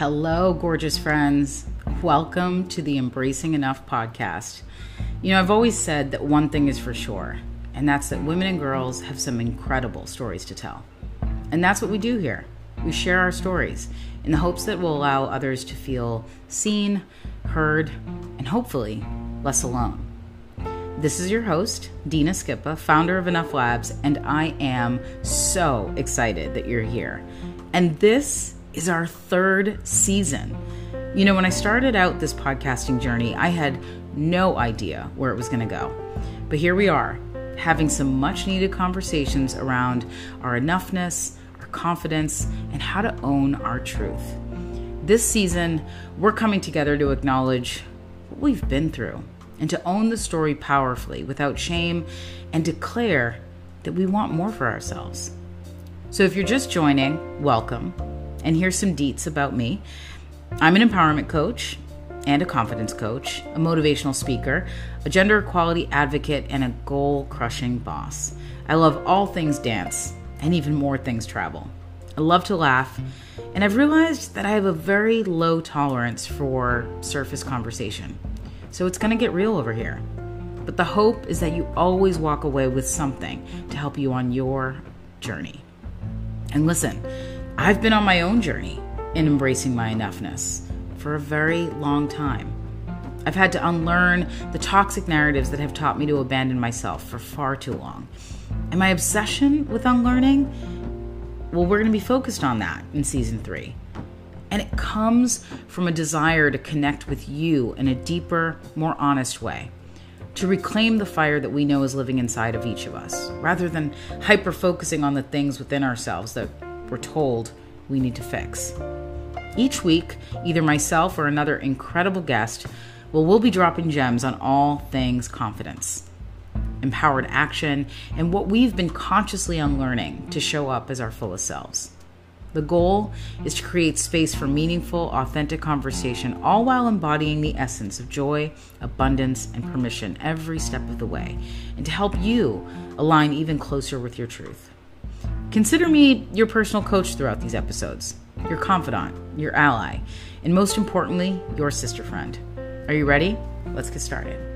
Hello, gorgeous friends. Welcome to the Embracing Enough podcast. You know, I've always said that one thing is for sure, and that's that women and girls have some incredible stories to tell. And that's what we do here. We share our stories in the hopes that will allow others to feel seen, heard, and hopefully less alone. This is your host, Dina Skippa, founder of Enough Labs, and I am so excited that you're here. And this is our third season. You know, when I started out this podcasting journey, I had no idea where it was going to go. But here we are, having some much needed conversations around our enoughness, our confidence, and how to own our truth. This season, we're coming together to acknowledge what we've been through and to own the story powerfully without shame and declare that we want more for ourselves. So if you're just joining, welcome. And here's some deets about me I'm an empowerment coach and a confidence coach, a motivational speaker, a gender equality advocate, and a goal crushing boss. I love all things dance and even more things travel. I love to laugh, and I've realized that I have a very low tolerance for surface conversation. So it's to get real over here. But the hope is that you always walk away with something to help you on your journey. And listen, I've been on my own journey in embracing my enoughness for a very long time. I've had to unlearn the toxic narratives that have taught me to abandon myself for far too long. And my obsession with unlearning, well, we're going to be focused on that in season three. And it comes from a desire to connect with you in a deeper, more honest way, to reclaim the fire that we know is living inside of each of us, rather than hyper focusing on the things within ourselves that we're told we need to fix. Each week, either myself or another incredible guest well, we'll be dropping gems on all things confidence, empowered action, and what we've been consciously unlearning to show up as our fullest selves. The goal is to create space for meaningful, authentic conversation, all while embodying the essence of joy, abundance, and permission every step of the way, and to help you align even closer with your truth. Consider me your personal coach throughout these episodes, your confidant, your ally, and most importantly, your sister friend. Are you ready? Let's get started.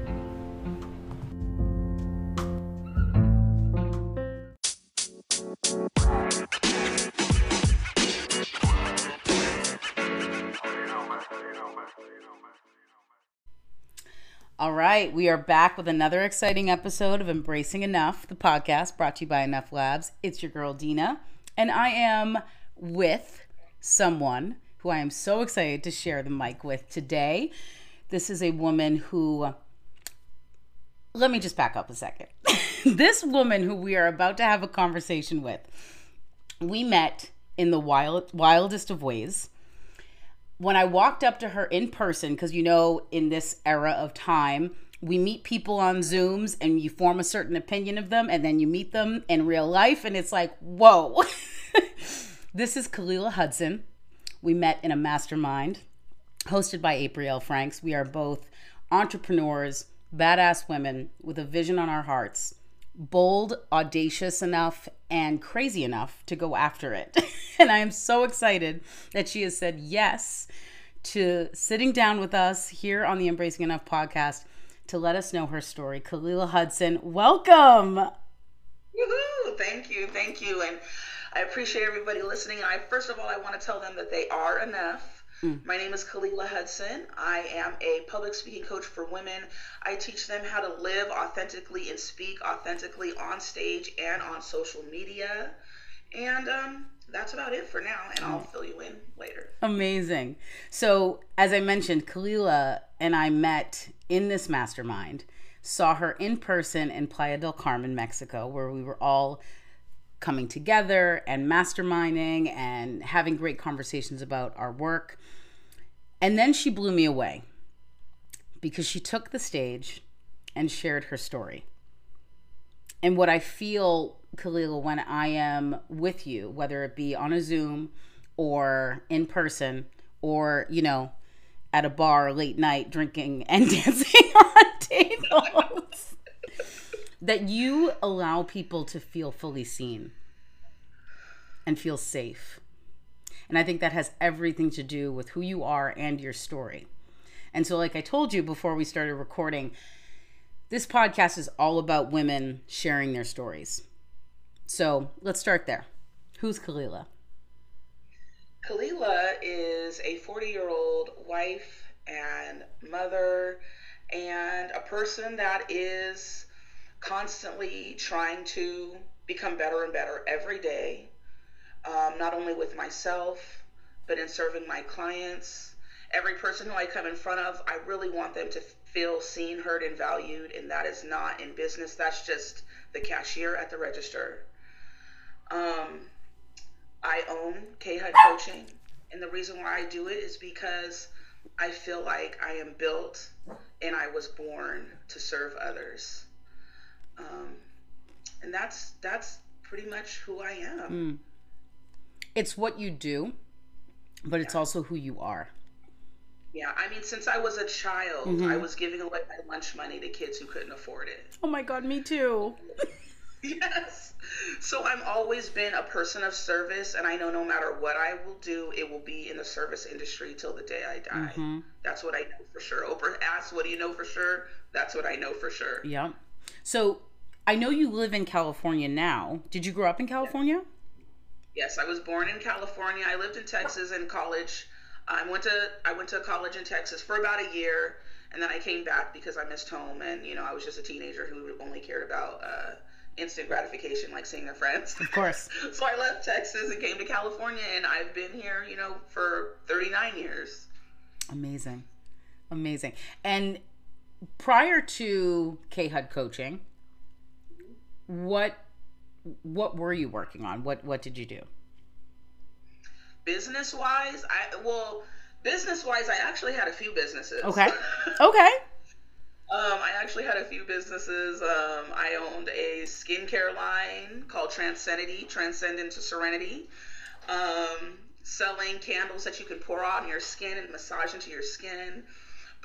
All right, we are back with another exciting episode of Embracing Enough, the podcast brought to you by Enough Labs. It's your girl Dina, and I am with someone who I am so excited to share the mic with today. This is a woman who let me just back up a second. this woman who we are about to have a conversation with, we met in the wild, wildest of ways when I walked up to her in person, because you know, in this era of time, we meet people on Zooms and you form a certain opinion of them, and then you meet them in real life, and it's like, whoa. this is Kalila Hudson. We met in a mastermind hosted by April Franks. We are both entrepreneurs, badass women with a vision on our hearts bold, audacious enough, and crazy enough to go after it. and I am so excited that she has said yes to sitting down with us here on the Embracing Enough podcast to let us know her story. Kalila Hudson, welcome. Woohoo! Thank you, thank you, and I appreciate everybody listening. I first of all, I want to tell them that they are enough Mm. My name is Kalila Hudson. I am a public speaking coach for women. I teach them how to live authentically and speak authentically on stage and on social media. And um, that's about it for now, and I'll fill you in later. Amazing. So, as I mentioned, Kalila and I met in this mastermind, saw her in person in Playa del Carmen, Mexico, where we were all coming together and masterminding and having great conversations about our work. And then she blew me away because she took the stage and shared her story. And what I feel, Kalila, when I am with you, whether it be on a Zoom or in person or, you know, at a bar late night drinking and dancing on tables that you allow people to feel fully seen and feel safe. And I think that has everything to do with who you are and your story. And so, like I told you before we started recording, this podcast is all about women sharing their stories. So let's start there. Who's Kalila? Kalila is a 40 year old wife and mother and a person that is constantly trying to become better and better every day, um, not only with myself, but in serving my clients. Every person who I come in front of, I really want them to feel seen, heard, and valued. And that is not in business, that's just the cashier at the register. Um, I own K HUD Coaching. And the reason why I do it is because I feel like I am built and I was born to serve others. Um, and that's that's pretty much who I am. Mm. It's what you do, but it's also who you are. Yeah, I mean, since I was a child, mm-hmm. I was giving away my lunch money to kids who couldn't afford it. Oh my God, me too. yes. So I've always been a person of service, and I know no matter what I will do, it will be in the service industry till the day I die. Mm-hmm. That's what I know for sure. Oprah asks, "What do you know for sure?" That's what I know for sure. Yeah. So I know you live in California now. Did you grow up in California? Yes, I was born in California. I lived in Texas in college. I went to I went to college in Texas for about a year, and then I came back because I missed home, and you know I was just a teenager who only cared about uh, instant gratification, like seeing their friends. Of course. so I left Texas and came to California, and I've been here, you know, for 39 years. Amazing, amazing. And prior to K HUD coaching, what what were you working on? What what did you do? Business wise, I well, business wise, I actually had a few businesses. Okay. Okay. Um, I actually had a few businesses. Um, I owned a skincare line called Transcendity, Transcend into Serenity, um, selling candles that you can pour on your skin and massage into your skin.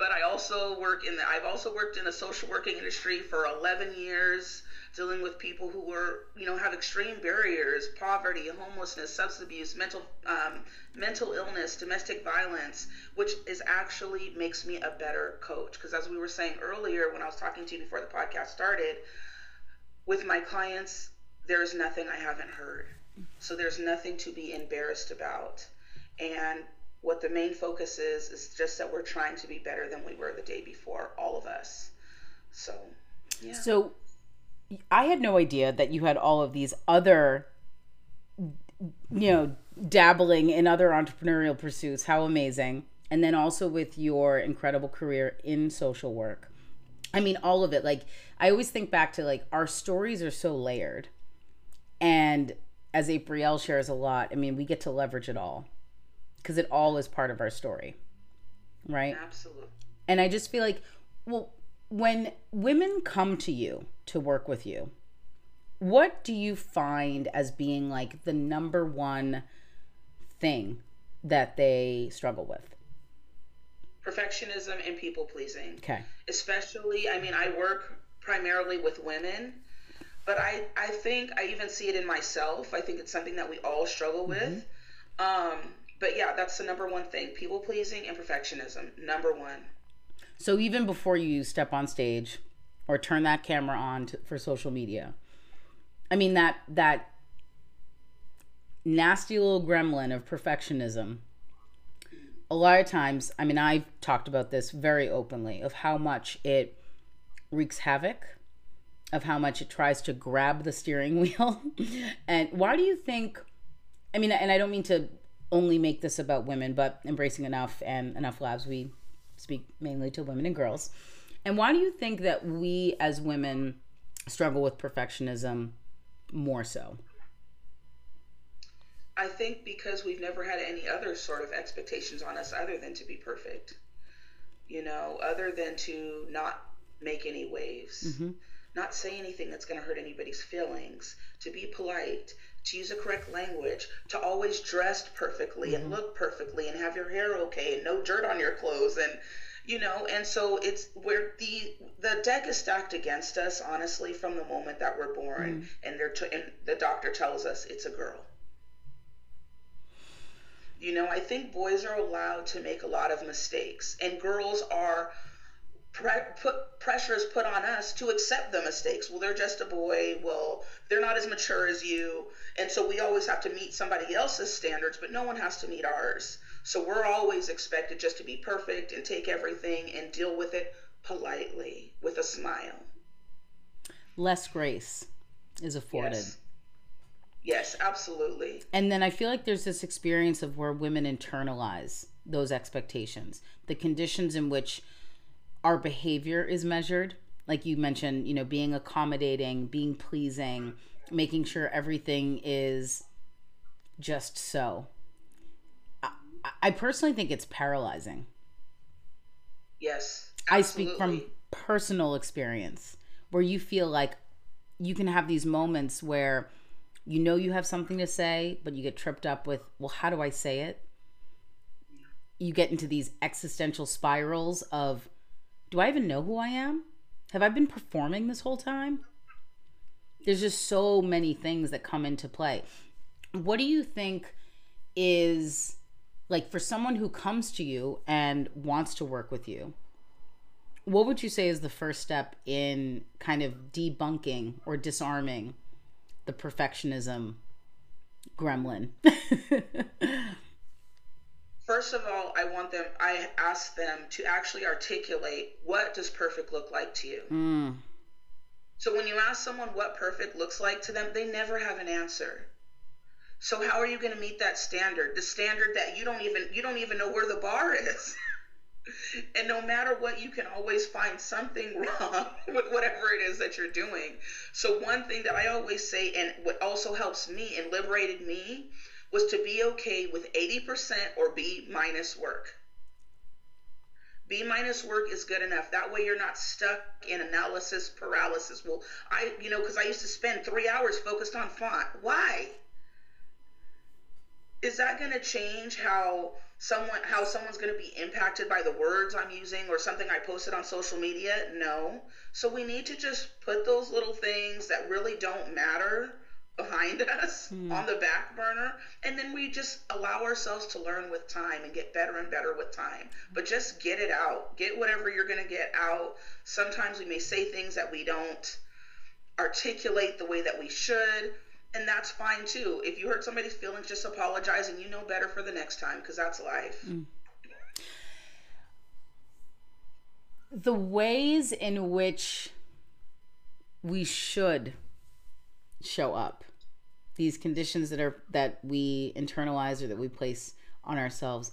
But I also work in the. I've also worked in the social working industry for 11 years dealing with people who were, you know, have extreme barriers, poverty, homelessness, substance abuse, mental um, mental illness, domestic violence, which is actually makes me a better coach. Because as we were saying earlier, when I was talking to you before the podcast started, with my clients, there's nothing I haven't heard. So there's nothing to be embarrassed about. And what the main focus is is just that we're trying to be better than we were the day before, all of us. So, yeah. So I had no idea that you had all of these other, you know, dabbling in other entrepreneurial pursuits. How amazing. And then also with your incredible career in social work. I mean, all of it. Like, I always think back to like our stories are so layered. And as April shares a lot, I mean, we get to leverage it all because it all is part of our story. Right? Absolutely. And I just feel like, well, when women come to you to work with you, what do you find as being like the number one thing that they struggle with? Perfectionism and people pleasing. Okay. Especially, I mean, I work primarily with women, but I, I think I even see it in myself. I think it's something that we all struggle with. Mm-hmm. Um, but yeah, that's the number one thing people pleasing and perfectionism. Number one. So even before you step on stage or turn that camera on to, for social media, I mean that that nasty little gremlin of perfectionism. A lot of times, I mean, I've talked about this very openly of how much it wreaks havoc, of how much it tries to grab the steering wheel. and why do you think? I mean, and I don't mean to only make this about women, but embracing enough and enough labs, we speak mainly to women and girls. And why do you think that we as women struggle with perfectionism more so? I think because we've never had any other sort of expectations on us other than to be perfect. You know, other than to not make any waves, mm-hmm. not say anything that's going to hurt anybody's feelings, to be polite, to use the correct language, to always dress perfectly mm-hmm. and look perfectly and have your hair okay and no dirt on your clothes and you know and so it's where the the deck is stacked against us honestly from the moment that we're born mm-hmm. and they're t- and the doctor tells us it's a girl You know, I think boys are allowed to make a lot of mistakes, and girls are pre- put pressure is put on us to accept the mistakes. Well, they're just a boy. Well, they're not as mature as you, and so we always have to meet somebody else's standards, but no one has to meet ours. So we're always expected just to be perfect and take everything and deal with it politely with a smile. Less grace is afforded. Yes. Yes, absolutely. And then I feel like there's this experience of where women internalize those expectations, the conditions in which our behavior is measured. Like you mentioned, you know, being accommodating, being pleasing, making sure everything is just so. I, I personally think it's paralyzing. Yes. Absolutely. I speak from personal experience where you feel like you can have these moments where you know you have something to say, but you get tripped up with, well, how do I say it? You get into these existential spirals of, do I even know who I am? Have I been performing this whole time? There's just so many things that come into play. What do you think is like for someone who comes to you and wants to work with you? What would you say is the first step in kind of debunking or disarming the perfectionism gremlin? First of all, I want them, I ask them to actually articulate what does perfect look like to you? Mm. So when you ask someone what perfect looks like to them, they never have an answer. So how are you going to meet that standard? The standard that you don't even you don't even know where the bar is. and no matter what, you can always find something wrong with whatever it is that you're doing. So, one thing that I always say, and what also helps me and liberated me, was to be okay with 80% or B minus work. B minus work is good enough. That way you're not stuck in analysis paralysis. Well, I, you know, because I used to spend three hours focused on font. Why? Is that going to change how someone how someone's going to be impacted by the words I'm using or something I posted on social media? No. So we need to just put those little things that really don't matter behind us mm. on the back burner and then we just allow ourselves to learn with time and get better and better with time but just get it out get whatever you're going to get out sometimes we may say things that we don't articulate the way that we should and that's fine too. If you hurt somebody's feelings, just apologize and you know better for the next time because that's life. Mm. The ways in which we should show up, these conditions that are that we internalize or that we place on ourselves,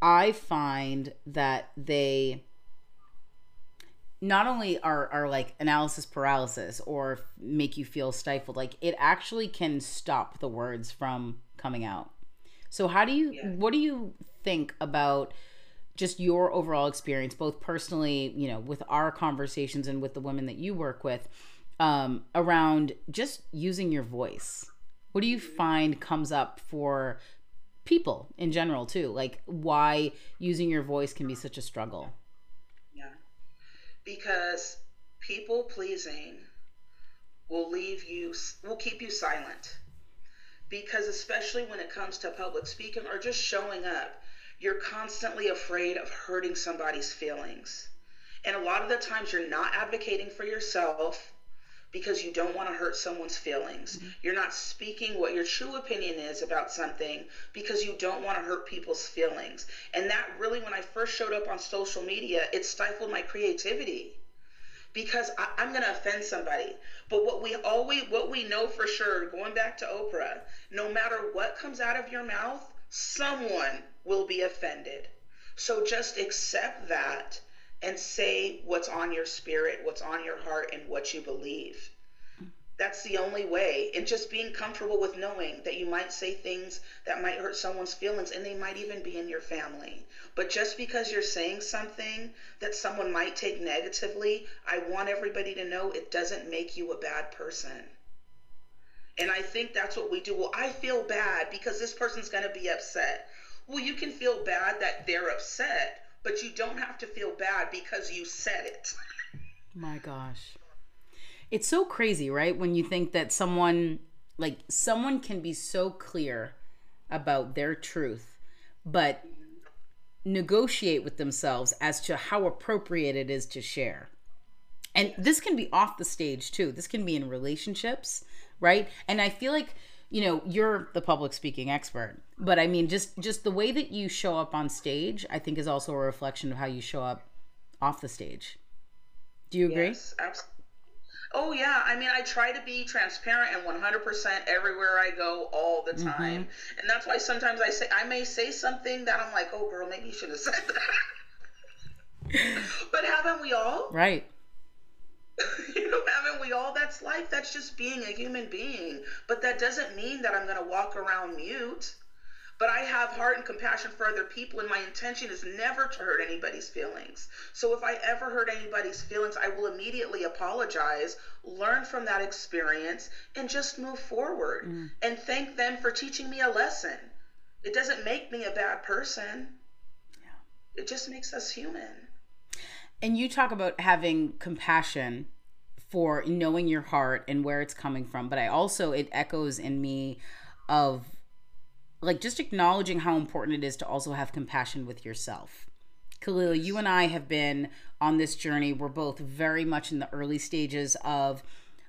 I find that they not only are, are like analysis paralysis or make you feel stifled like it actually can stop the words from coming out so how do you yeah. what do you think about just your overall experience both personally you know with our conversations and with the women that you work with um, around just using your voice. What do you find comes up for people in general too? Like why using your voice can be such a struggle? Yeah. because people pleasing will leave you will keep you silent. Because especially when it comes to public speaking or just showing up you're constantly afraid of hurting somebody's feelings. And a lot of the times you're not advocating for yourself because you don't want to hurt someone's feelings. Mm-hmm. You're not speaking what your true opinion is about something because you don't want to hurt people's feelings. And that really, when I first showed up on social media, it stifled my creativity because I, am going to offend somebody. But what we always, what we know for sure, going back to Oprah, no matter what comes out of your mouth, someone will be offended. So just accept that and say what's on your spirit, what's on your heart, and what you believe. That's the only way. And just being comfortable with knowing that you might say things that might hurt someone's feelings and they might even be in your family. But just because you're saying something that someone might take negatively, I want everybody to know it doesn't make you a bad person. And I think that's what we do. Well, I feel bad because this person's going to be upset. Well, you can feel bad that they're upset, but you don't have to feel bad because you said it. My gosh. It's so crazy, right? When you think that someone like someone can be so clear about their truth, but negotiate with themselves as to how appropriate it is to share. And this can be off the stage too. This can be in relationships, right? And I feel like you know you're the public speaking expert but i mean just just the way that you show up on stage i think is also a reflection of how you show up off the stage do you agree yes, absolutely. Oh yeah, I mean I try to be transparent and 100% everywhere I go all the mm-hmm. time. Mm-hmm. And that's why sometimes I say I may say something that I'm like, "Oh girl, maybe you should have said that." but haven't we all? Right. you know, haven't we all? That's life. That's just being a human being. But that doesn't mean that I'm going to walk around mute but I have heart and compassion for other people, and my intention is never to hurt anybody's feelings. So if I ever hurt anybody's feelings, I will immediately apologize, learn from that experience, and just move forward mm. and thank them for teaching me a lesson. It doesn't make me a bad person, yeah. it just makes us human. And you talk about having compassion for knowing your heart and where it's coming from, but I also, it echoes in me of like just acknowledging how important it is to also have compassion with yourself. Khalil, you and I have been on this journey. We're both very much in the early stages of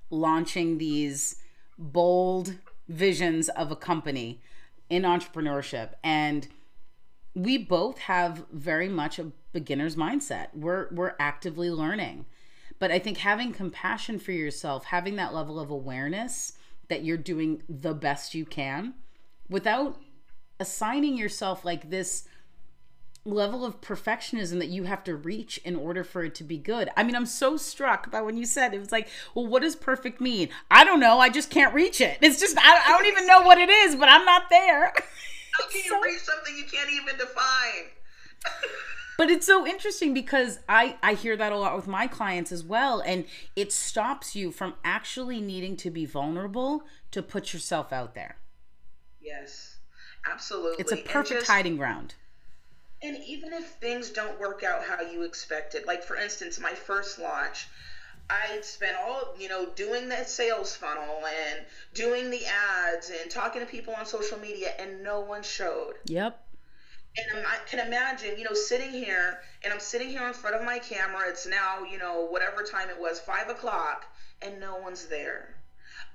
launching these bold visions of a company in entrepreneurship. And we both have very much a beginner's mindset. We're we're actively learning. But I think having compassion for yourself, having that level of awareness that you're doing the best you can without assigning yourself like this level of perfectionism that you have to reach in order for it to be good. I mean, I'm so struck by when you said it was like, well, what does perfect mean? I don't know. I just can't reach it. It's just, I, I don't even know what it is, but I'm not there. How can you reach something you can't even define? But it's so interesting because I, I hear that a lot with my clients as well. And it stops you from actually needing to be vulnerable to put yourself out there. Yes Absolutely. It's a perfect just, hiding ground. And even if things don't work out how you expected, like for instance, my first launch, I spent all, you know, doing the sales funnel and doing the ads and talking to people on social media, and no one showed. Yep. And I can imagine, you know, sitting here, and I'm sitting here in front of my camera. It's now, you know, whatever time it was, five o'clock, and no one's there.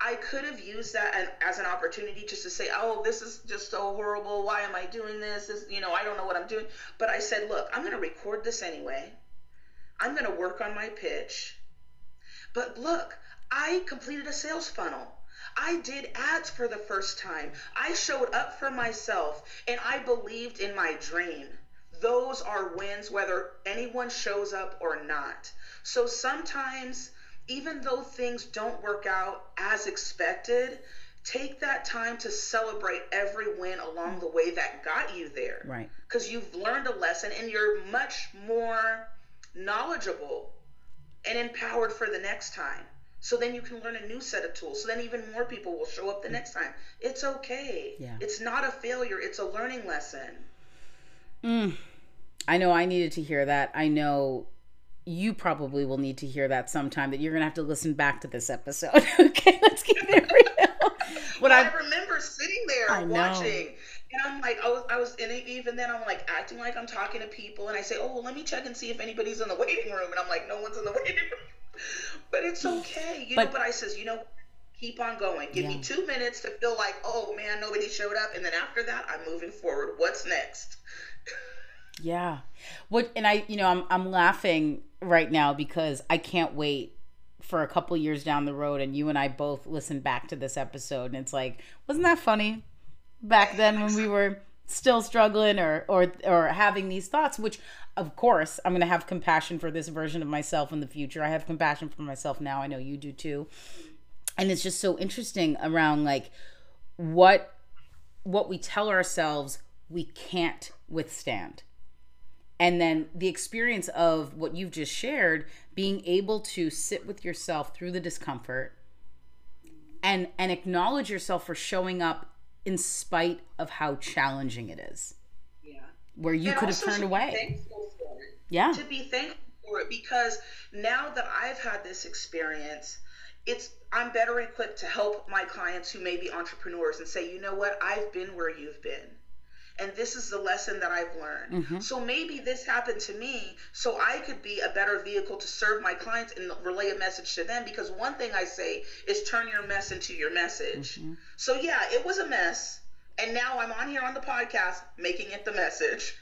I could have used that as an opportunity just to say, "Oh, this is just so horrible. Why am I doing this? This, you know, I don't know what I'm doing." But I said, "Look, I'm going to record this anyway. I'm going to work on my pitch." But look, I completed a sales funnel. I did ads for the first time. I showed up for myself and I believed in my dream. Those are wins whether anyone shows up or not. So sometimes even though things don't work out as expected, take that time to celebrate every win along the way that got you there. Right. Because you've learned a lesson and you're much more knowledgeable and empowered for the next time. So then you can learn a new set of tools. So then even more people will show up the next time. It's okay. Yeah. It's not a failure, it's a learning lesson. Mm. I know I needed to hear that. I know you probably will need to hear that sometime that you're gonna have to listen back to this episode. okay, let's keep it real. What well, I, I, remember sitting there I watching, and I'm like, I was, I was, and even then I'm like acting like I'm talking to people, and I say, oh, well, let me check and see if anybody's in the waiting room, and I'm like, no one's in the waiting room, but it's okay, you but, know. But I says, you know, keep on going. Give yeah. me two minutes to feel like, oh man, nobody showed up, and then after that, I'm moving forward. What's next? Yeah. What and I, you know, I'm I'm laughing right now because I can't wait for a couple years down the road and you and I both listen back to this episode and it's like, wasn't that funny back then when we were still struggling or or or having these thoughts which of course I'm going to have compassion for this version of myself in the future. I have compassion for myself now. I know you do too. And it's just so interesting around like what what we tell ourselves we can't withstand and then the experience of what you've just shared being able to sit with yourself through the discomfort and and acknowledge yourself for showing up in spite of how challenging it is. Yeah. Where you and could have turned away. yeah. To be thankful for it because now that i've had this experience it's I'm better equipped to help my clients who may be entrepreneurs and say, you know what, I've been where you've been. And this is the lesson that I've learned. Mm-hmm. So maybe this happened to me so I could be a better vehicle to serve my clients and relay a message to them. Because one thing I say is turn your mess into your message. Mm-hmm. So yeah, it was a mess. And now I'm on here on the podcast making it the message.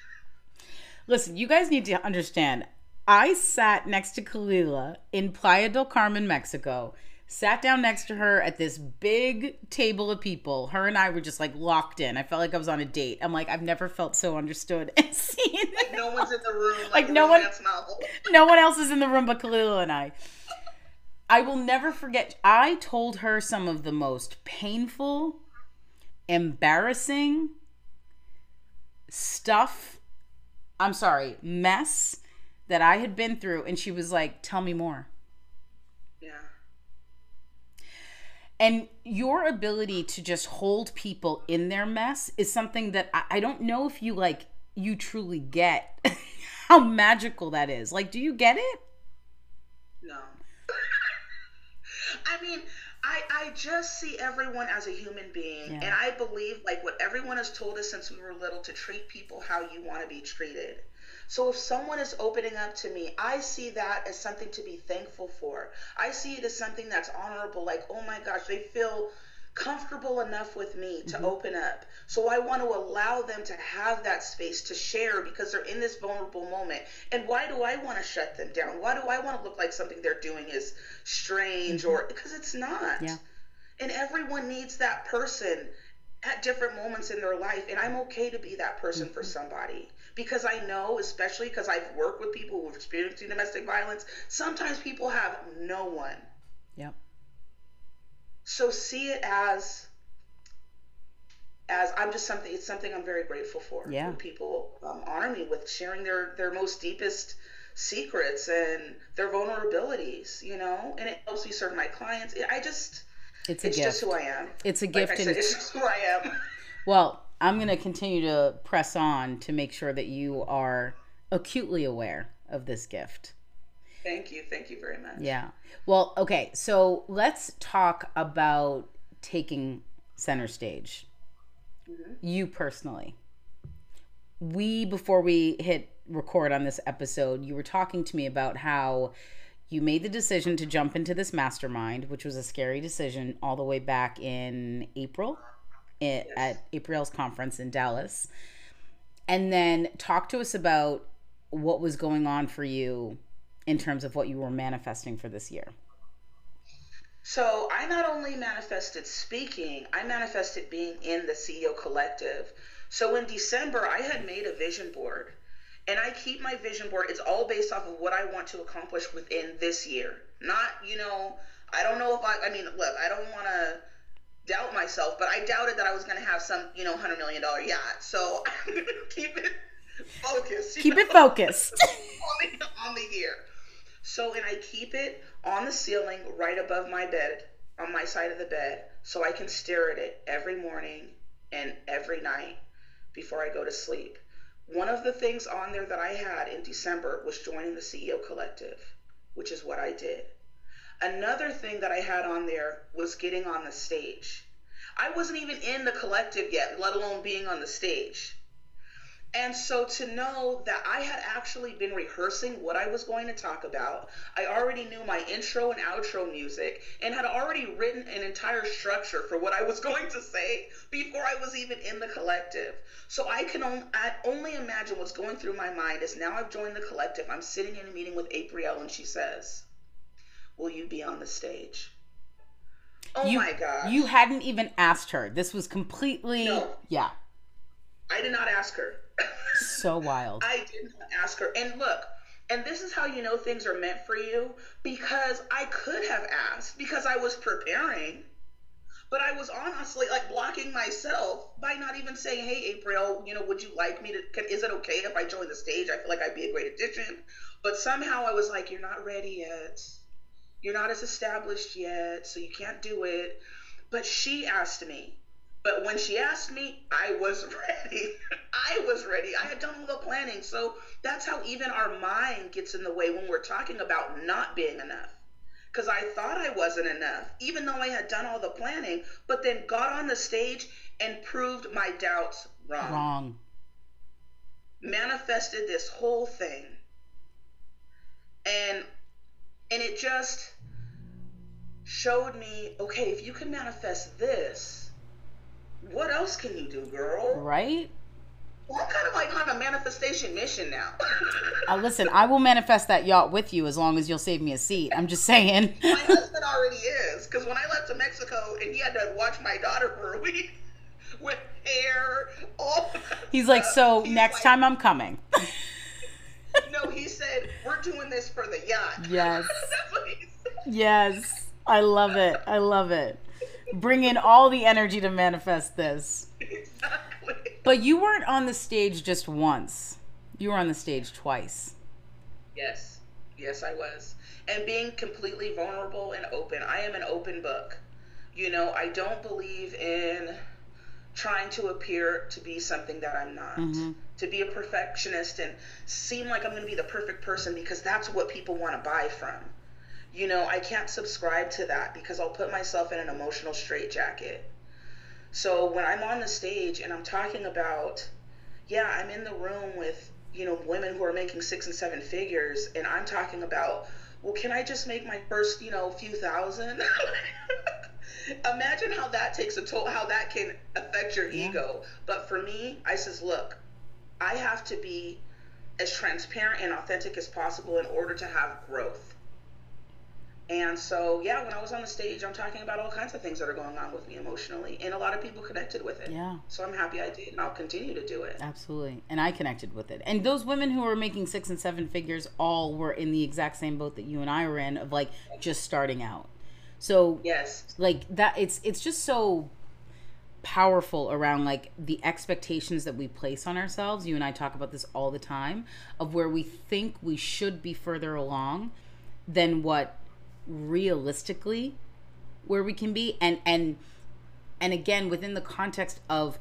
Listen, you guys need to understand. I sat next to Kalila in Playa del Carmen, Mexico sat down next to her at this big table of people. Her and I were just like locked in. I felt like I was on a date. I'm like, I've never felt so understood and seen. Like no one's in the room. Like, like no one, novel. no one else is in the room but Kalila and I. I will never forget. I told her some of the most painful, embarrassing stuff. I'm sorry, mess that I had been through, and she was like, "Tell me more." And your ability to just hold people in their mess is something that I, I don't know if you like you truly get how magical that is. Like do you get it? No. I mean I, I just see everyone as a human being yeah. and i believe like what everyone has told us since we were little to treat people how you want to be treated so if someone is opening up to me, I see that as something to be thankful for. I see it as something that's honorable. Like, oh my gosh, they feel comfortable enough with me to mm-hmm. open up. So I want to allow them to have that space to share because they're in this vulnerable moment. And why do I want to shut them down? Why do I want to look like something they're doing is strange mm-hmm. or because it's not. Yeah. And everyone needs that person at different moments in their life and I'm okay to be that person mm-hmm. for somebody because I know, especially because I've worked with people who've experienced domestic violence, sometimes people have no one. Yep. So see it as as I'm just something. It's something I'm very grateful for. Yeah. When people um, honor me with sharing their their most deepest secrets and their vulnerabilities, you know, and it helps me serve my clients. I just it's, it's just who I am. It's a gift. Like said, it's just who I am. Well, I'm going to continue to press on to make sure that you are acutely aware of this gift. Thank you. Thank you very much. Yeah. Well, okay. So let's talk about taking center stage. Mm-hmm. You personally. We, before we hit record on this episode, you were talking to me about how you made the decision to jump into this mastermind, which was a scary decision all the way back in April yes. at April's conference in Dallas. And then talk to us about what was going on for you in terms of what you were manifesting for this year. So, I not only manifested speaking, I manifested being in the CEO collective. So, in December, I had made a vision board. And I keep my vision board, it's all based off of what I want to accomplish within this year. Not, you know, I don't know if I, I mean, look, I don't want to doubt myself, but I doubted that I was going to have some, you know, hundred million dollar yacht. So I'm going to keep it focused. Keep know? it focused on, the, on the year. So, and I keep it on the ceiling right above my bed, on my side of the bed, so I can stare at it every morning and every night before I go to sleep. One of the things on there that I had in December was joining the CEO Collective, which is what I did. Another thing that I had on there was getting on the stage. I wasn't even in the collective yet, let alone being on the stage. And so to know that I had actually been rehearsing what I was going to talk about, I already knew my intro and outro music and had already written an entire structure for what I was going to say before I was even in the collective. So I can on, I only imagine what's going through my mind is now I've joined the collective. I'm sitting in a meeting with April and she says, will you be on the stage? Oh you, my god! You hadn't even asked her. This was completely no. yeah. I did not ask her. so wild. I did not ask her. And look, and this is how you know things are meant for you because I could have asked because I was preparing. But I was honestly like blocking myself by not even saying, "Hey, April, you know, would you like me to? Can, is it okay if I join the stage? I feel like I'd be a great addition." But somehow I was like, "You're not ready yet." You're not as established yet, so you can't do it. But she asked me. But when she asked me, I was ready. I was ready. I had done all the planning. So that's how even our mind gets in the way when we're talking about not being enough. because I thought I wasn't enough, even though I had done all the planning, but then got on the stage and proved my doubts wrong. Wrong. Manifested this whole thing. And and it just showed me, okay, if you can manifest this, what else can you do, girl? Right? Well, I'm kind of like on a manifestation mission now. uh, listen, I will manifest that yacht with you as long as you'll save me a seat. I'm just saying. my husband already is, because when I left to Mexico and he had to watch my daughter for a week with hair, all. He's like, so He's next like, time I'm coming. no, he said we're doing this for the yacht. Yes. yes, I love it. I love it. Bring in all the energy to manifest this. Exactly. But you weren't on the stage just once. You were on the stage twice. Yes. Yes, I was. And being completely vulnerable and open. I am an open book. You know, I don't believe in trying to appear to be something that I'm not. Mm-hmm. To be a perfectionist and seem like I'm going to be the perfect person because that's what people want to buy from. You know, I can't subscribe to that because I'll put myself in an emotional straitjacket. So when I'm on the stage and I'm talking about, yeah, I'm in the room with, you know, women who are making six and seven figures, and I'm talking about, well, can I just make my first, you know, few thousand? Imagine how that takes a toll, how that can affect your yeah. ego. But for me, I says, look, I have to be as transparent and authentic as possible in order to have growth. And so, yeah, when I was on the stage, I'm talking about all kinds of things that are going on with me emotionally, and a lot of people connected with it. Yeah. So I'm happy I did, and I'll continue to do it. Absolutely. And I connected with it. And those women who were making six and seven figures all were in the exact same boat that you and I were in of like just starting out. So, yes. Like that, it's, it's just so powerful around like the expectations that we place on ourselves. You and I talk about this all the time of where we think we should be further along than what realistically where we can be. And and and again within the context of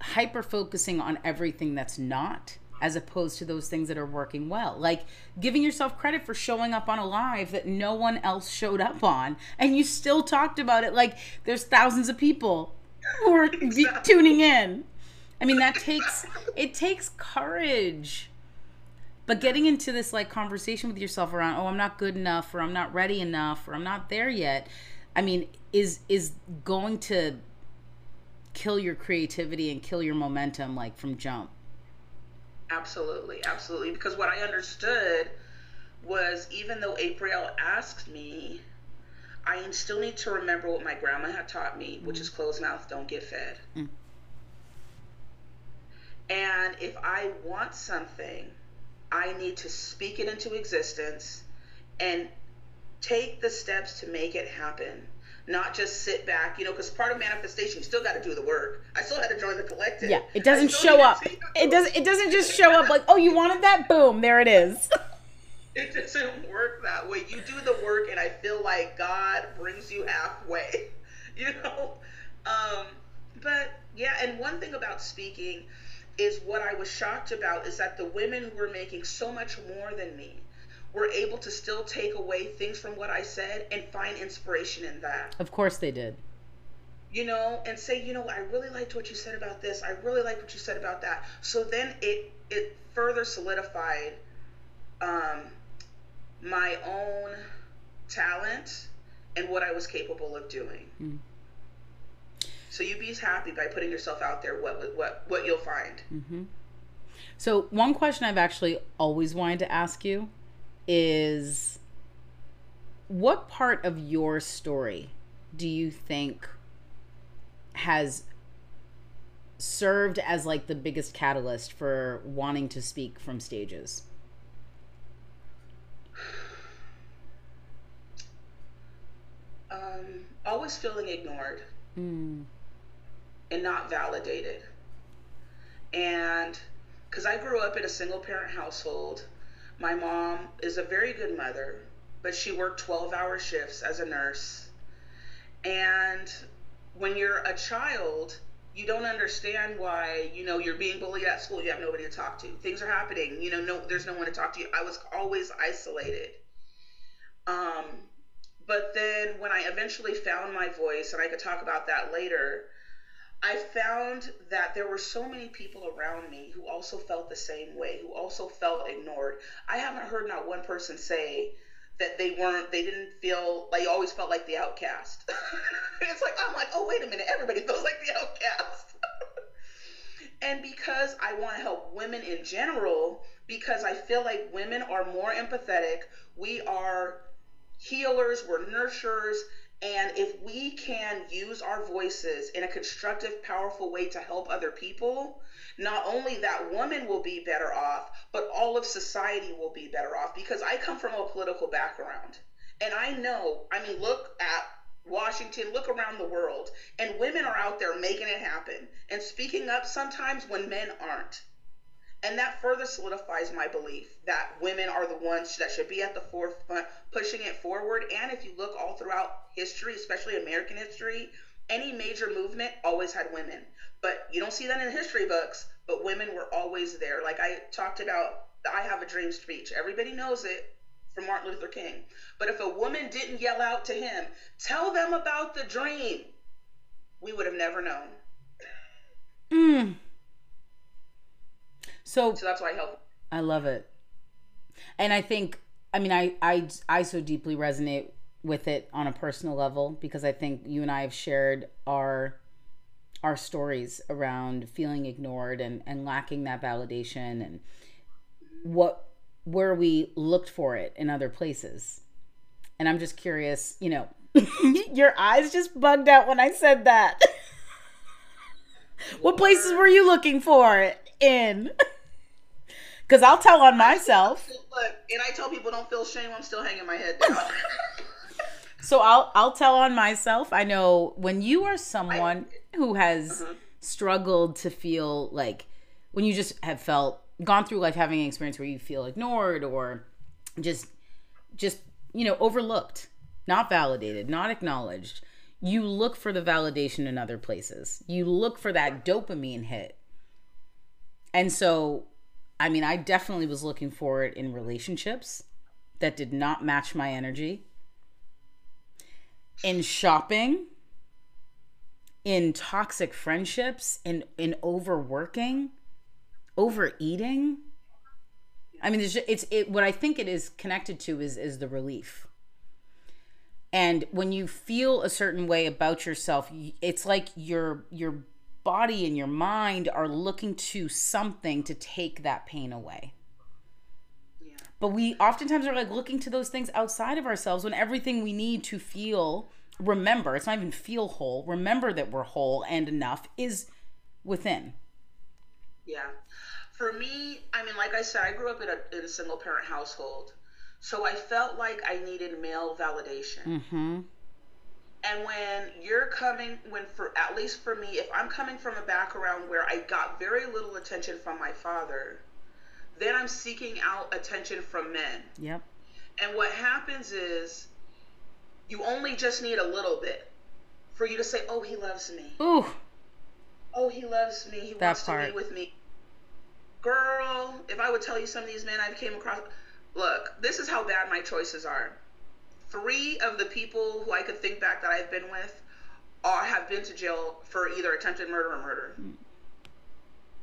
hyper focusing on everything that's not as opposed to those things that are working well. Like giving yourself credit for showing up on a live that no one else showed up on and you still talked about it. Like there's thousands of people who are tuning in. I mean that takes it takes courage but getting into this like conversation with yourself around oh i'm not good enough or i'm not ready enough or i'm not there yet i mean is is going to kill your creativity and kill your momentum like from jump? Absolutely. Absolutely. Because what i understood was even though april asked me i still need to remember what my grandma had taught me which is closed mouth don't get fed. Mm. and if i want something I need to speak it into existence and take the steps to make it happen. Not just sit back, you know, because part of manifestation, you still got to do the work. I still had to join the collective. Yeah, it doesn't show up. It doesn't. It doesn't just show up like, oh, you wanted that, boom, there it is. it doesn't work that way. You do the work, and I feel like God brings you halfway. You know, um, but yeah. And one thing about speaking, is what I was shocked about is that the women who were making so much more than me were able to still take away things from what I said and find inspiration in that. Of course they did. You know, and say, you know, I really liked what you said about this. I really liked what you said about that. So then it it further solidified um, my own talent and what I was capable of doing. Mm. So you be happy by putting yourself out there. What what what you'll find. Mm-hmm. So one question I've actually always wanted to ask you is, what part of your story do you think has served as like the biggest catalyst for wanting to speak from stages? Um, always feeling ignored. Mm and not validated. And because I grew up in a single parent household, my mom is a very good mother, but she worked 12 hour shifts as a nurse. And when you're a child, you don't understand why you know you're being bullied at school you have nobody to talk to things are happening you know no there's no one to talk to you i was always isolated um But then when I eventually found my voice, and I could talk about that later, I found that there were so many people around me who also felt the same way, who also felt ignored. I haven't heard not one person say that they weren't, they didn't feel, they always felt like the outcast. it's like, I'm like, oh, wait a minute, everybody feels like the outcast. and because I want to help women in general, because I feel like women are more empathetic, we are healers, we're nurturers, and if we can use our voices in a constructive, powerful way to help other people, not only that woman will be better off, but all of society will be better off because I come from a political background. And I know, I mean, look at Washington, look around the world, and women are out there making it happen and speaking up sometimes when men aren't. And that further solidifies my belief that women are the ones that should be at the forefront pushing it forward. And if you look all throughout history, especially American history, any major movement always had women. But you don't see that in history books, but women were always there. Like I talked about the I Have a Dream speech. Everybody knows it from Martin Luther King. But if a woman didn't yell out to him, tell them about the dream, we would have never known. Mm. So, so that's why I help. I love it. And I think, I mean, I, I, I so deeply resonate with it on a personal level because I think you and I have shared our our stories around feeling ignored and, and lacking that validation and what where we looked for it in other places. And I'm just curious, you know, your eyes just bugged out when I said that. what places were you looking for it in? Because I'll tell on myself. Look, and I tell people don't feel shame. I'm still hanging my head down. so I'll I'll tell on myself. I know when you are someone I, who has uh-huh. struggled to feel like when you just have felt gone through life having an experience where you feel ignored or just just you know overlooked, not validated, not acknowledged. You look for the validation in other places. You look for that dopamine hit. And so I mean, I definitely was looking for it in relationships that did not match my energy, in shopping, in toxic friendships, in in overworking, overeating. I mean, it's, it's it. What I think it is connected to is is the relief. And when you feel a certain way about yourself, it's like your your body and your mind are looking to something to take that pain away. Yeah. But we oftentimes are like looking to those things outside of ourselves when everything we need to feel, remember, it's not even feel whole, remember that we're whole and enough is within. Yeah. For me, I mean, like I said, I grew up in a, in a single parent household. So I felt like I needed male validation. Mm-hmm. And when you're coming, when for at least for me, if I'm coming from a background where I got very little attention from my father, then I'm seeking out attention from men. Yep. And what happens is you only just need a little bit for you to say, "Oh, he loves me." Ooh. Oh, he loves me. He that wants part. to be with me. Girl, if I would tell you some of these men I've came across, look, this is how bad my choices are three of the people who I could think back that I've been with are have been to jail for either attempted murder or murder. Mm.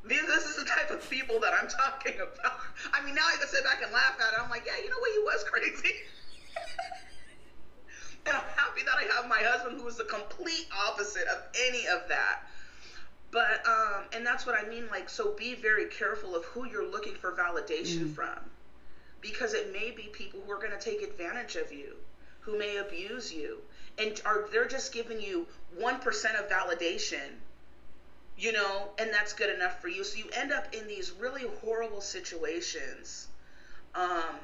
These, this is the type of people that I'm talking about. I mean, now I can sit back and laugh at it. I'm like, yeah, you know what? He was crazy. and I'm happy that I have my husband who is the complete opposite of any of that. But, um, and that's what I mean. Like, so be very careful of who you're looking for validation mm. from. Because it may be people who are going to take advantage of you who may abuse you and are they're just giving you 1% of validation you know and that's good enough for you. So you end up in these really horrible situations um,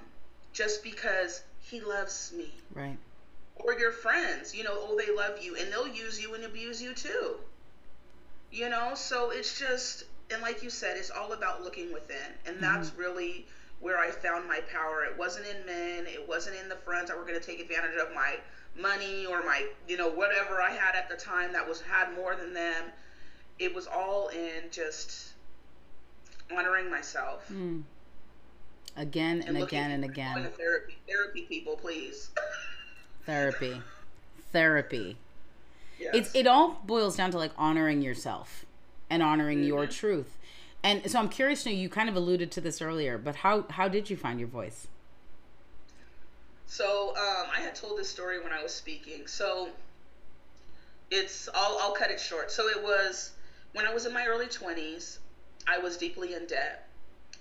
just because he loves me. Right. Or your friends you know oh they love you and they'll use you and abuse you too. You know so it's just and like you said it's all about looking within. And that's mm-hmm. really where I found my power. It wasn't in men. It wasn't in the friends that were going to take advantage of my money or my, you know, whatever I had at the time that was had more than them. It was all in just honoring myself. Mm. Again and, and again and again. Therapy, therapy people, please. Therapy. Therapy. Yes. It's it all boils down to like honoring yourself and honoring your Mm-hmm. truth. And so I'm curious to know you kind of alluded to this earlier, but how how did you find your voice? So um, I had told this story when I was speaking. So it's I'll I'll cut it short. So it was when I was in my early 20s. I was deeply in debt.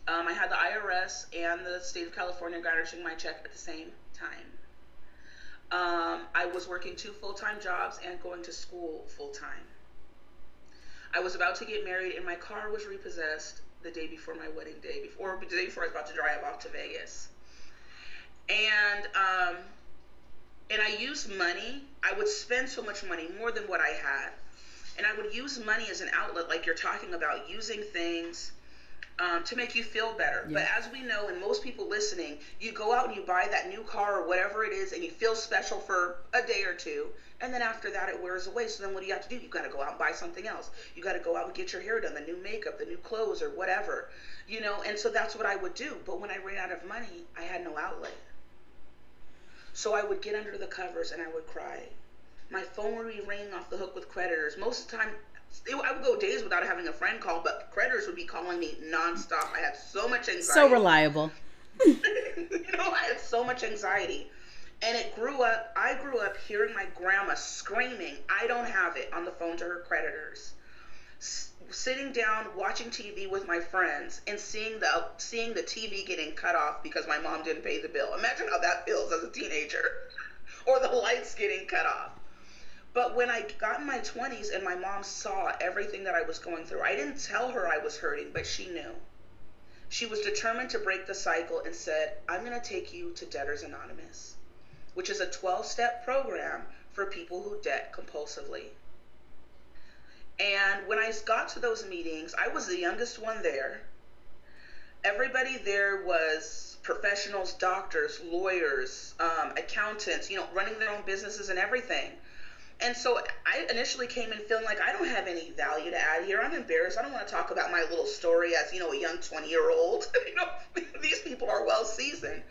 Um, I had the IRS and the state of California garnishing my check at the same time. Um, I was working two full time jobs and going to school full time. I was about to get married, and my car was repossessed the day before my wedding day, before the day before I was about to drive off to Vegas. And um, and I used money. I would spend so much money, more than what I had, and I would use money as an outlet, like you're talking about, using things um, to make you feel better. But as we know, and most people listening, you go out and you buy that new car or whatever it is, and you feel special for a day or two, and then after that it wears away. So then what do you have to do? You got to go out and buy something else. You got to go out and get your hair done, the new makeup, the new clothes, or whatever, you know. And so that's what I would do. But when I ran out of money, I had no outlet. So I would get under the covers and I would cry. My phone would be ringing off the hook with creditors. Most of the time, I would go days without having a friend call, but creditors would be calling me nonstop. I had so much anxiety. So reliable. you know, I had so much anxiety. And it grew up, I grew up hearing my grandma screaming, I don't have it, on the phone to her creditors. S- sitting down watching TV with my friends and seeing the seeing the TV getting cut off because my mom didn't pay the bill. Imagine how that feels as a teenager. or the lights getting cut off. But when I got in my 20s and my mom saw everything that I was going through, I didn't tell her I was hurting, but she knew. She was determined to break the cycle and said, I'm going to take you to Debtors Anonymous, which is a 12 step program for people who debt compulsively. And when I got to those meetings, I was the youngest one there. Everybody there was professionals, doctors, lawyers, um, accountants, you know, running their own businesses and everything. And so I initially came in feeling like I don't have any value to add here. I'm embarrassed. I don't want to talk about my little story as, you know, a young 20 year old. you know, these people are well seasoned.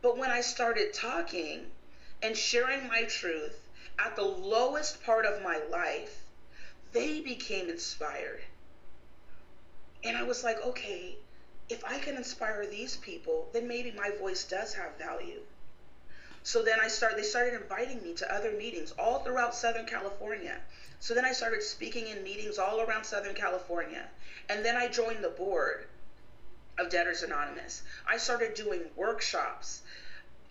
But when I started talking and sharing my truth at the lowest part of my life, they became inspired. And I was like, okay, if I can inspire these people, then maybe my voice does have value. So then I started, they started inviting me to other meetings all throughout Southern California. So then I started speaking in meetings all around Southern California. And then I joined the board of Debtors Anonymous. I started doing workshops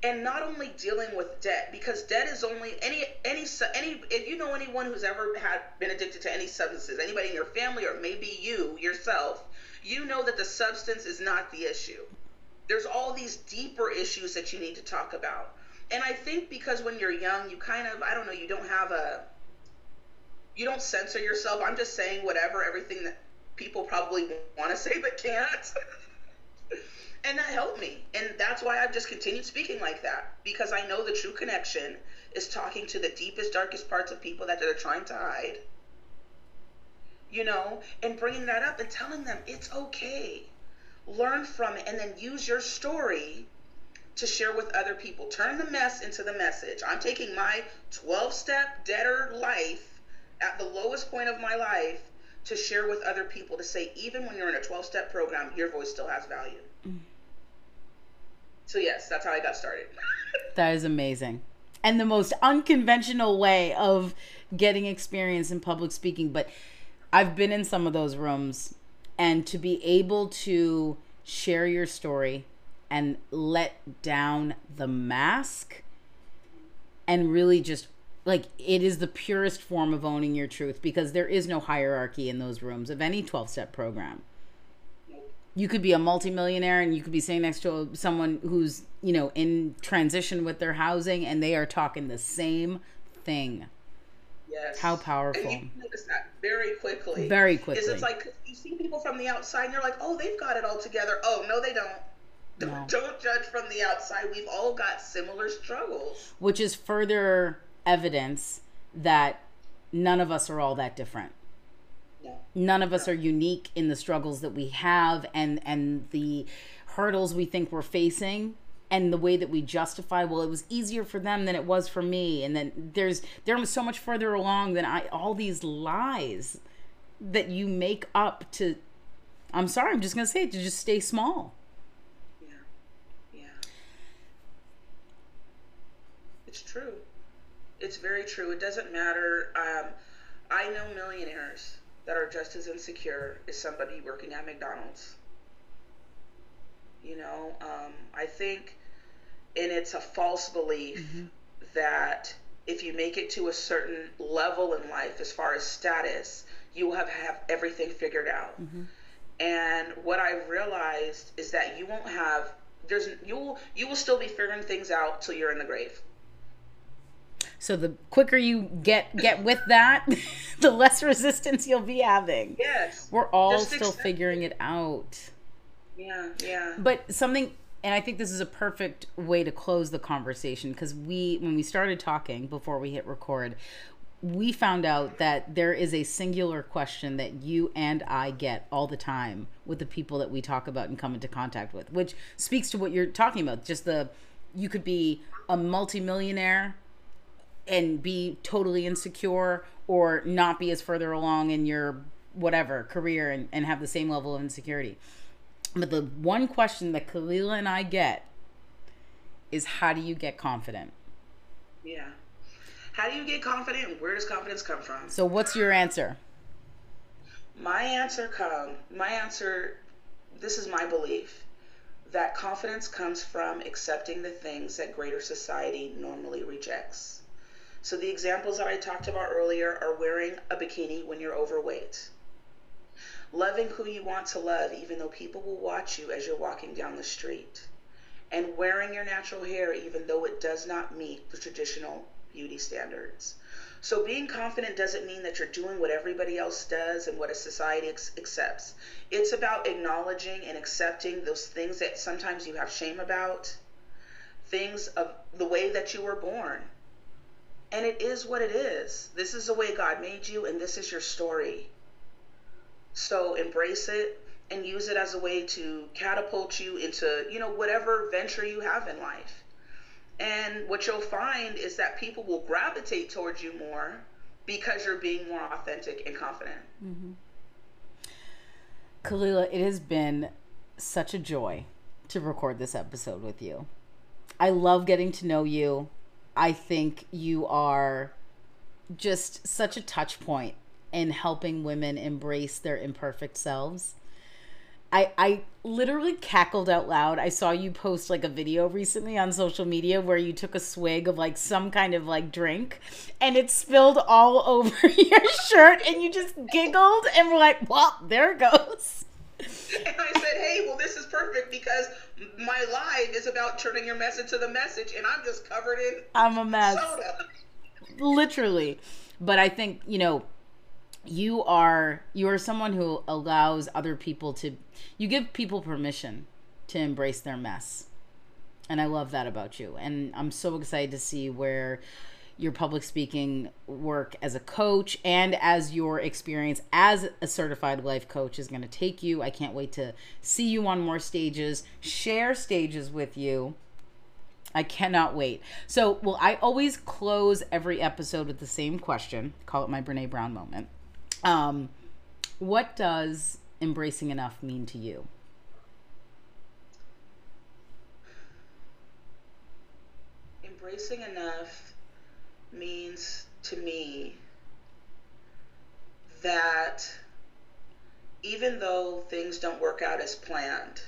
and not only dealing with debt because debt is only any any any if you know anyone who's ever had been addicted to any substances anybody in your family or maybe you yourself you know that the substance is not the issue there's all these deeper issues that you need to talk about and i think because when you're young you kind of i don't know you don't have a you don't censor yourself. I'm just saying whatever everything that people probably want to say but can't. And that helped me. And that's why i've just continued speaking like that because i know the true connection is talking to the deepest darkest parts of people that they're trying to hide. You know and bringing that up and telling them it's okay. Learn from it and then use your story to share with other people turn the mess into the message i'm taking my 12 step debtor life at the lowest point of my life to share with other people to say even when you're in a 12 step program your voice still has value mm. so yes, that's how I got started. That is amazing. And the most unconventional way of getting experience in public speaking. But I've been in some of those rooms, and to be able to share your story and let down the mask and really just like it is the purest form of owning your truth because there is no hierarchy in those rooms of any 12 step program you could be a multimillionaire and you could be sitting next to someone who's you know in transition with their housing and they are talking the same thing Yes. How powerful. And you notice that very quickly. Very quickly. Is it's like you see people from the outside and you're like, oh, they've got it all together. Oh, no, they don't. Don't, No. don't judge from the outside. We've all got similar struggles. which is further evidence that none of us are all that different No. none of us are unique in the struggles that we have and and the hurdles we think we're facing and the way that we justify well it was easier for them than it was for me and then there's they're so much further along than i all these lies that you make up to i'm sorry i'm just gonna say it to just stay small Yeah. Yeah. It's true. It's very true. It doesn't matter. Um, I know millionaires that are just as insecure as somebody working at McDonald's. You know, um, I think, and it's a false belief that if you make it to a certain level in life, as far as status, you will have, have everything figured out. And what I've realized is that you won't have there's you will you will still be figuring things out till you're in the grave. So the quicker you get get with that the less resistance you'll be having Yes. we're all Just still figuring it out Yeah, yeah. but something and i think this is a perfect way to close the conversation because we when we started talking before we hit record we found out that there is a singular question that you and i get all the time with the people that we talk about and come into contact with which speaks to what you're talking about just the you could be a multimillionaire and be totally insecure or not be as further along in your whatever career and, and have the same level of insecurity but the one question that Kalila and I get is how do you get confident? Yeah. How do you get confident and where does confidence come from? So what's your answer? My answer come my answer this is my belief that confidence comes from accepting the things that greater society normally rejects. So the examples that I talked about earlier are wearing a bikini when you're overweight. Loving who you want to love even though people will watch you as you're walking down the street. And wearing your natural hair even though it does not meet the traditional beauty standards. So being confident doesn't mean that you're doing what everybody else does and what a society accepts. It's about acknowledging and accepting those things that sometimes you have shame about, things of the way that you were born. And it is what it is. This is the way God made you, and this is your story. So embrace it and use it as a way to catapult you into, you know, whatever venture you have in life. And what you'll find is that people will gravitate towards you more because you're being more authentic and confident. Mm-hmm. Kalila, it has been such a joy to record this episode with you. I love getting to know you. I think you are just such a touch point in helping women embrace their imperfect selves. I I literally cackled out loud. I saw you post like a video recently on social media where you took a swig of like some kind of like drink and it spilled all over your shirt and you just giggled and were like, "Well, there it goes." And I said, hey, well, this is perfect because my live is about turning your message to the message, and I'm just covered in I'm a mess. soda. literally but i think you know you are you are someone who allows other people to you give people permission to embrace their mess and i love that about you and i'm so excited to see where your public speaking work as a coach and as your experience as a certified life coach is going to take you i can't wait to see you on more stages share stages with you I cannot wait. So, well, I always close every episode with the same question. Call it my Brene Brown moment. Um, what does embracing enough mean to you? Embracing enough means to me that even though things don't work out as planned,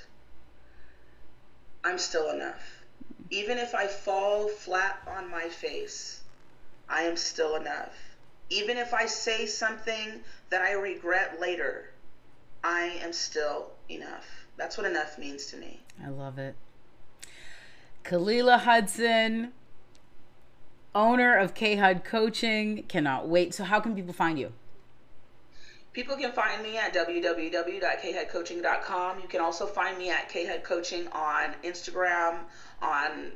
I'm still enough. Even if I fall flat on my face, I am still enough. Even if I say something that I regret later, I am still enough. That's what enough means to me. I love it. Kalila Hudson, owner of K HUD Coaching, cannot wait. So, how can people find you? People can find me at www.khudcoaching.com. You can also find me at K HUD Coaching on Instagram, on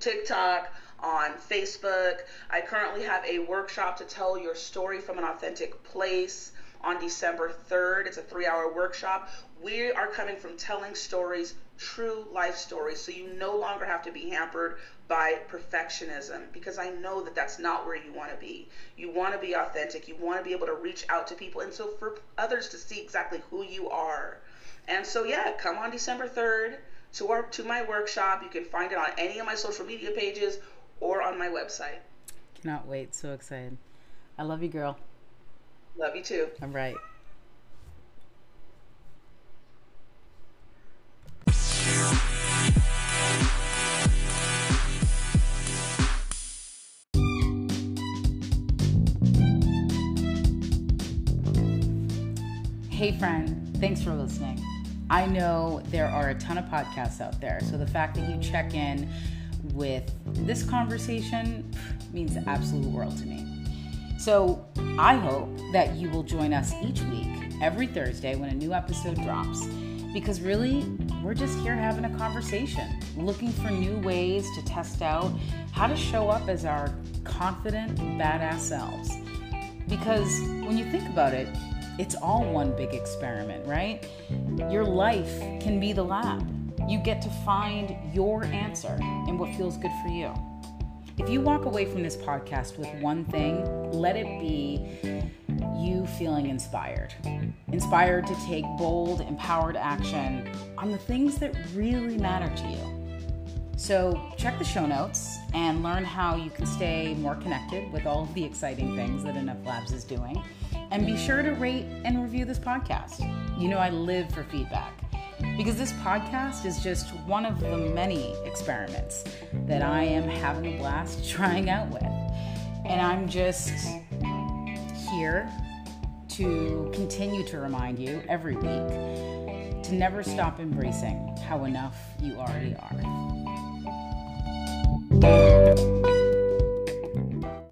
TikTok, on Facebook. I currently have a workshop to tell your story from an authentic place. on December 3rd. It's a three hour workshop. We are coming from telling stories, true life stories, so you no longer have to be hampered by perfectionism because I know that that's not where you want to be. You want to be authentic, you want to be able to reach out to people, and so for others to see exactly who you are. And so, yeah, come on December 3rd to, our, to my workshop. You can find it on any of my social media pages or on my website. Cannot wait. So excited. I love you, girl. Love you too. All right. Hey, friend, thanks for listening. I know there are a ton of podcasts out there, so the fact that you check in with this conversation means the absolute world to me. So I hope that you will join us each week, every Thursday, when a new episode drops. Because really, we're just here having a conversation, looking for new ways to test out how to show up as our confident, badass selves. Because when you think about it, it's all one big experiment, right? Your life can be the lab. You get to find your answer and what feels good for you. If you walk away from this podcast with one thing, let it be you feeling inspired. Inspired to take bold, empowered action on the things that really matter to you. So, check the show notes and learn how you can stay more connected with all of the exciting things that Enough Labs is doing. And be sure to rate and review this podcast. You know, I live for feedback because this podcast is just one of the many experiments that I am having a blast trying out with. And I'm just here to continue to remind you every week to never stop embracing how enough you already are.